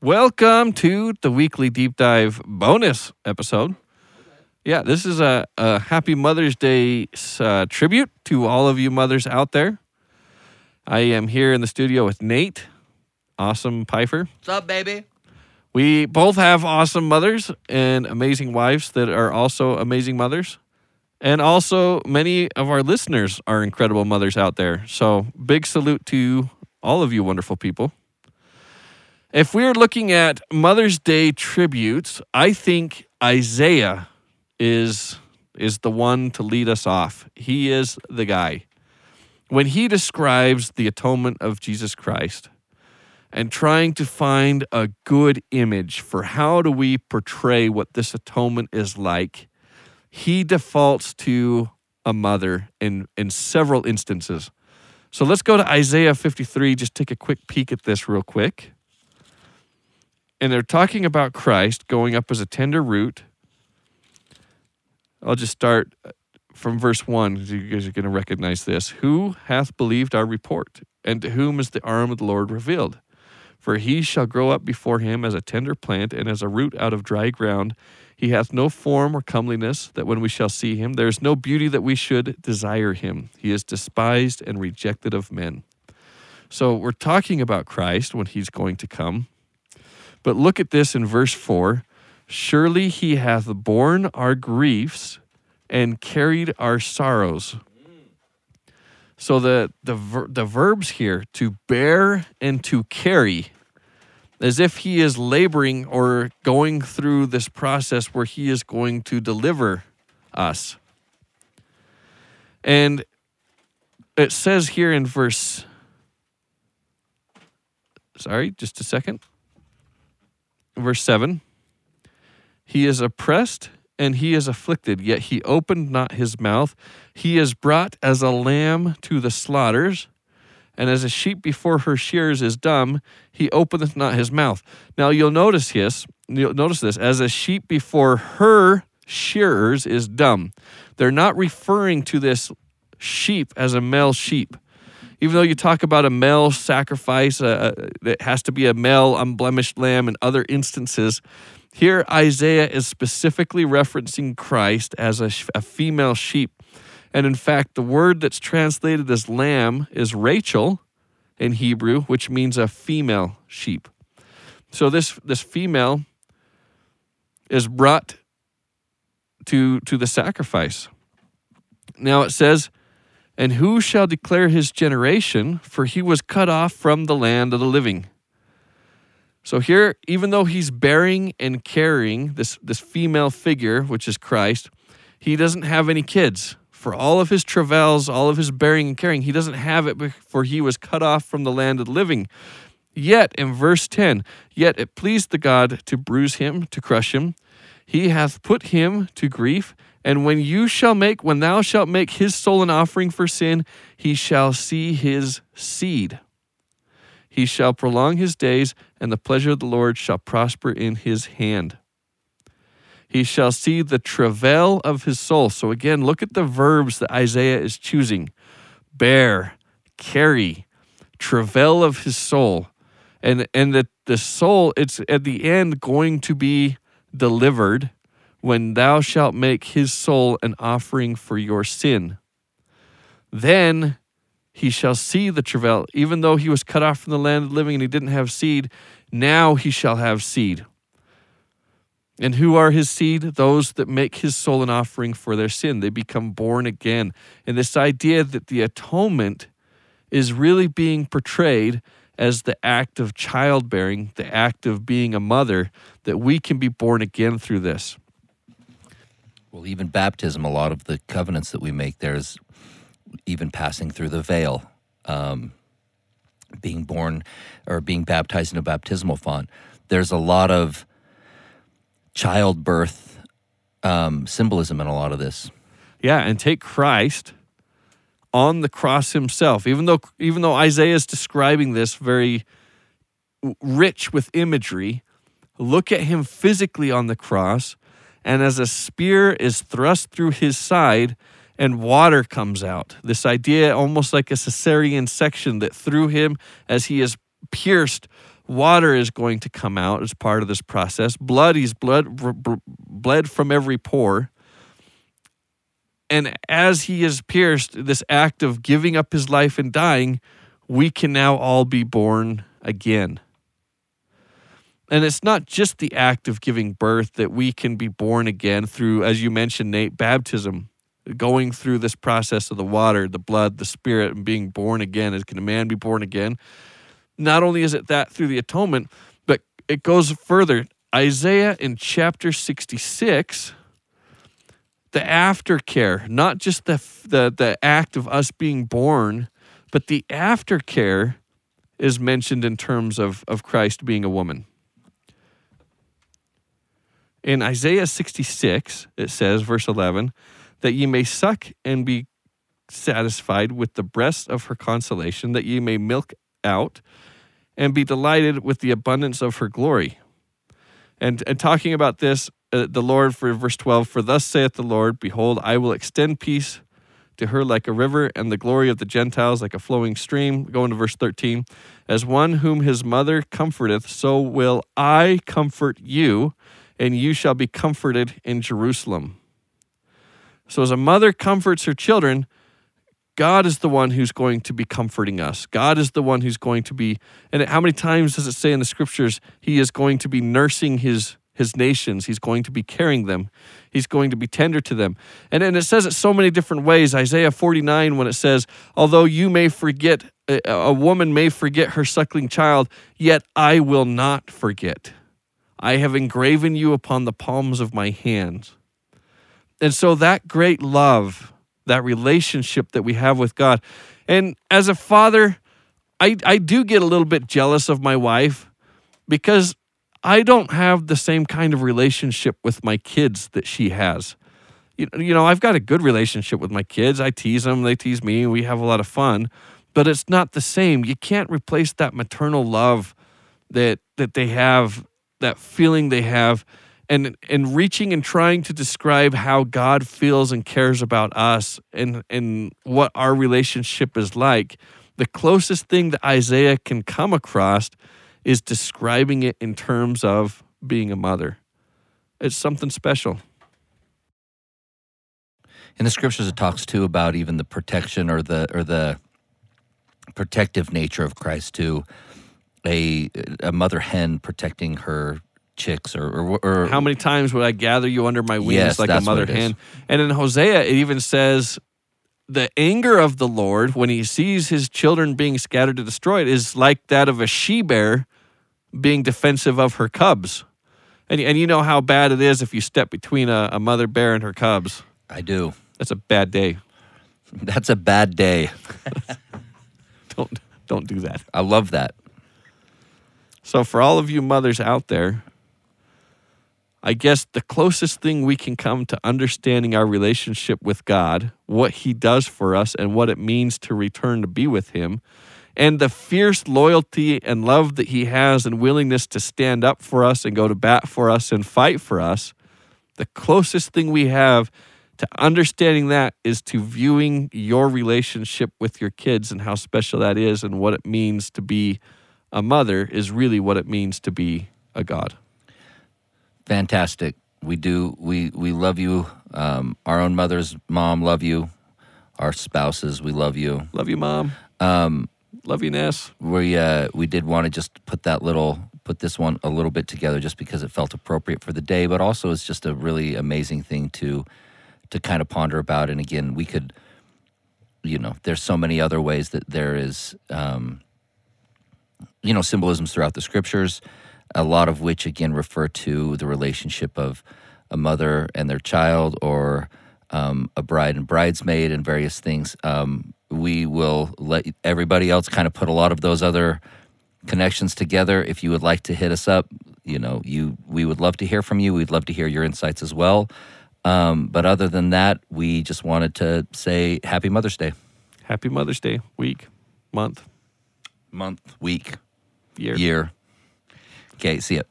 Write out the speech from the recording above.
Welcome to the weekly deep dive bonus episode. Yeah, this is a, a happy Mother's Day uh, tribute to all of you mothers out there. I am here in the studio with Nate, awesome Piper. What's up, baby? We both have awesome mothers and amazing wives that are also amazing mothers. And also, many of our listeners are incredible mothers out there. So, big salute to all of you wonderful people. If we're looking at Mother's Day tributes, I think Isaiah is is the one to lead us off. He is the guy. When he describes the atonement of Jesus Christ and trying to find a good image for how do we portray what this atonement is like, he defaults to a mother in in several instances. So let's go to Isaiah 53 just take a quick peek at this real quick. And they're talking about Christ going up as a tender root I'll just start uh, from verse 1. because You guys are going to recognize this. Who hath believed our report? And to whom is the arm of the Lord revealed? For he shall grow up before him as a tender plant and as a root out of dry ground. He hath no form or comeliness that when we shall see him, there is no beauty that we should desire him. He is despised and rejected of men. So we're talking about Christ when he's going to come. But look at this in verse 4 Surely he hath borne our griefs and carried our sorrows. So the the ver- the verbs here to bear and to carry as if he is laboring or going through this process where he is going to deliver us. And it says here in verse Sorry, just a second. Verse 7 he is oppressed and he is afflicted, yet he opened not his mouth. He is brought as a lamb to the slaughters, and as a sheep before her shears is dumb, he openeth not his mouth. Now you'll notice this, you'll notice this, as a sheep before her shearers is dumb. They're not referring to this sheep as a male sheep. Even though you talk about a male sacrifice, uh, uh it has to be a male unblemished lamb in other instances, here, Isaiah is specifically referencing Christ as a, a female sheep. And in fact, the word that's translated as lamb is Rachel in Hebrew, which means a female sheep. So this, this female is brought to, to the sacrifice. Now it says, And who shall declare his generation? For he was cut off from the land of the living. So here, even though he's bearing and carrying this, this female figure, which is Christ, he doesn't have any kids. For all of his travails, all of his bearing and carrying, he doesn't have it before he was cut off from the land of the living. Yet, in verse 10, yet it pleased the God to bruise him, to crush him. He hath put him to grief. And when you shall make, when thou shalt make his soul an offering for sin, he shall see his seed. He shall prolong his days, and the pleasure of the Lord shall prosper in his hand. He shall see the travail of his soul. So again, look at the verbs that Isaiah is choosing bear, carry, travail of his soul. And, and that the soul, it's at the end going to be delivered when thou shalt make his soul an offering for your sin. Then he shall see the travail, even though he was cut off from the land of living and he didn't have seed, now he shall have seed. And who are his seed? Those that make his soul an offering for their sin. They become born again. And this idea that the atonement is really being portrayed as the act of childbearing, the act of being a mother, that we can be born again through this. Well, even baptism, a lot of the covenants that we make, there's even passing through the veil, um, being born or being baptized in a baptismal font. There's a lot of childbirth um, symbolism in a lot of this. Yeah, and take Christ on the cross himself. Even though even though Isaiah is describing this very rich with imagery, look at him physically on the cross, and as a spear is thrust through his side, and water comes out. This idea, almost like a cesarean section, that through him, as he is pierced, Water is going to come out as part of this process. Blood, he's blood bled from every pore. And as he is pierced, this act of giving up his life and dying, we can now all be born again. And it's not just the act of giving birth that we can be born again through, as you mentioned, Nate, baptism, going through this process of the water, the blood, the spirit, and being born again. As can a man be born again? Not only is it that through the atonement, but it goes further. Isaiah in chapter 66, the aftercare, not just the, the, the act of us being born, but the aftercare is mentioned in terms of, of Christ being a woman. In Isaiah 66, it says, verse 11, that ye may suck and be satisfied with the breast of her consolation, that ye may milk out and be delighted with the abundance of her glory. And, and talking about this, uh, the Lord, for verse 12, for thus saith the Lord, Behold, I will extend peace to her like a river, and the glory of the Gentiles like a flowing stream. Going to verse 13, as one whom his mother comforteth, so will I comfort you, and you shall be comforted in Jerusalem. So, as a mother comforts her children, God is the one who's going to be comforting us. God is the one who's going to be, and how many times does it say in the scriptures, He is going to be nursing His his nations. He's going to be carrying them. He's going to be tender to them. And, and it says it so many different ways. Isaiah 49, when it says, Although you may forget, a, a woman may forget her suckling child, yet I will not forget. I have engraven you upon the palms of my hands. And so that great love, that relationship that we have with God. And as a father, I, I do get a little bit jealous of my wife because I don't have the same kind of relationship with my kids that she has. You, you know, I've got a good relationship with my kids. I tease them, they tease me, we have a lot of fun, but it's not the same. You can't replace that maternal love that that they have, that feeling they have and and reaching and trying to describe how God feels and cares about us and and what our relationship is like. The closest thing that Isaiah can come across is describing it in terms of being a mother. It's something special. In the scriptures, it talks too about even the protection or the or the protective nature of Christ too. A a mother hen protecting her chicks or, or, or how many times would I gather you under my wings Yes, like a mother hen? And in Hosea, it even says the anger of the Lord when he sees his children being scattered and destroyed is like that of a she bear being defensive of her cubs. And, and you know how bad it is if you step between a, a mother bear and her cubs. I do. That's a bad day. That's a bad day. Don't don't do that. I love that. So for all of you mothers out there, I guess the closest thing we can come to understanding our relationship with God, what he does for us and what it means to return to be with him, and the fierce loyalty and love that he has and willingness to stand up for us and go to bat for us and fight for us, the closest thing we have to understanding that is to viewing your relationship with your kids and how special that is and what it means to be a mother is really what it means to be a God. Fantastic. We do. We we love you. Um, our own mothers, mom, love you. Our spouses, we love you. Love you, mom. Um, Love you, Ness. we uh, we did want to just put that little put this one a little bit together just because it felt appropriate for the day, but also it's just a really amazing thing to to kind of ponder about. And again, we could, you know, there's so many other ways that there is, um, you know, symbolisms throughout the scriptures, a lot of which again refer to the relationship of a mother and their child or um, a bride and bridesmaid and various things. Um, we will let everybody else kind of put a lot of those other connections together. If you would like to hit us up, you know, you we would love to hear from you. We'd love to hear your insights as well. Um, but other than that, we just wanted to say Happy Mother's Day, Happy Mother's Day week, month, month, week, year. year. Okay, see ya.